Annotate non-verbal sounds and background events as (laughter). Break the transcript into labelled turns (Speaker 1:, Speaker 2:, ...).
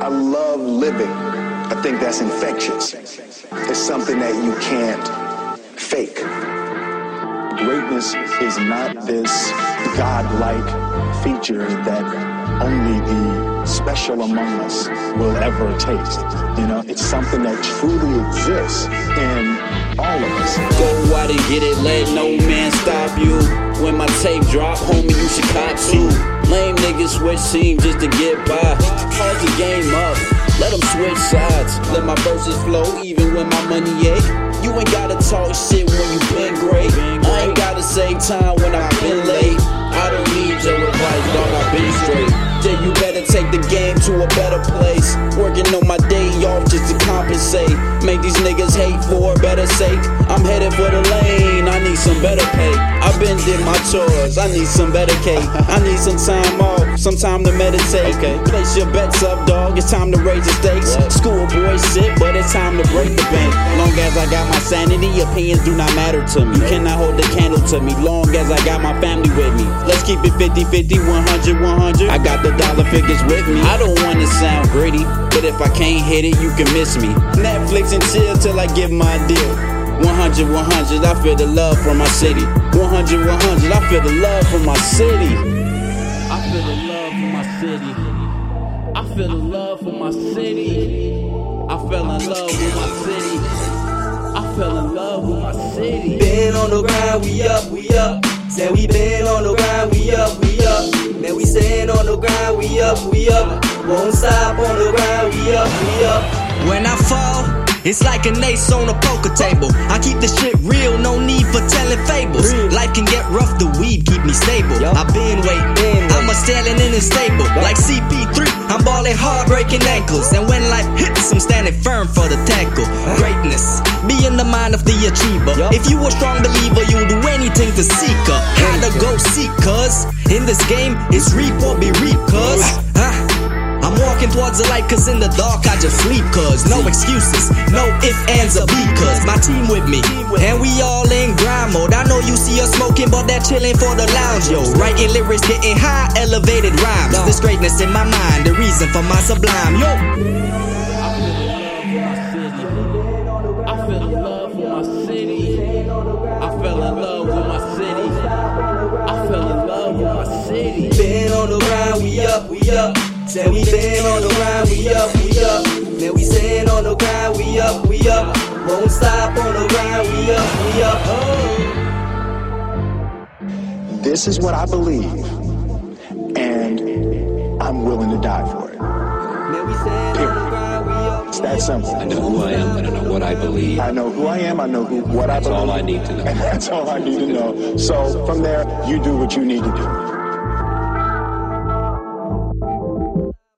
Speaker 1: I love living. I think that's infectious. It's something that you can't fake. Greatness is not this godlike feature that only the special among us will ever taste. You know, it's something that truly exists in all of us.
Speaker 2: Go out and get it, let no man stop you. When my tape drop, homie, you should cop too. Lame niggas switch teams just to get by. Hold the Let my verses flow even when my money ain't. You ain't gotta talk shit when you been great. I ain't gotta save time when I've been late. I don't need your advice, dog, I've been straight. Then you better take the game to a better place. Working on my day off just to compensate. Make these niggas hate for a better sake. I'm headed for the lane, I need some better pay. I've been did my chores, I need some better cake. I need some time off, some time to meditate. Place your bets up, dog, it's time to raise the stakes. Schoolboy shit, but it's time to break the bank. Long as I got my sanity, opinions do not matter to me. You cannot hold the candle to me, long as I got my family with me. Let's keep it 50 50, 100 100. I got the dollar figures with me. I don't wanna sound greedy, but if I can't hit it, you can miss me. Netflix and chill till I get my deal. 100 100, I feel the love from my city. 100 100, I feel the love from my city. I feel the love from my city. I feel the love for my city. I fell in love with my city. I fell in love with my city.
Speaker 3: Been on the grind, we up, we up. Said we been on the grind, we up, we up. Man, we staying on the grind, we up, we up. Won't stop on the grind, we up, we up.
Speaker 4: When I fall, it's like an ace on a poker table. I keep the shit real, no need for telling fables. Life can get rough, the weed keep me stable. I've been waiting, I'm a stallion in a stable. Like CP3, I'm balling hard, breaking ankles. And when life hits, I'm standing firm for the tackle. Greatness, be in the mind of the achiever. If you a strong believer, you'll do anything to seek her. How to go seek, cuz in this game, it's reap or be reap, towards the light cause in the dark I just sleep cause no excuses, no ifs, ands, or because my team with me and we all in grind mode. I know you see us smoking but they're chilling for the lounge yo. Writing lyrics, getting high, elevated rhymes. This greatness in my mind, the reason for my sublime yo.
Speaker 2: I feel the love for my city. I fell in love with my city. I fell in love with my city.
Speaker 3: Been on the we up, we up. Said we been on the grind, we up, we up. Man, we staying on the grind, we up, we up. Won't stop on the grind, we up, we up. Oh.
Speaker 1: This is what I believe, and I'm willing to die for it.
Speaker 3: Man, we staying on the grind, we up.
Speaker 1: It's that simple.
Speaker 5: I know who I am and I know what I believe.
Speaker 1: I know who I am. I know who, what I believe.
Speaker 5: That's all I need to know.
Speaker 1: And (laughs) that's all I need to know. So from there, you do what you need to do.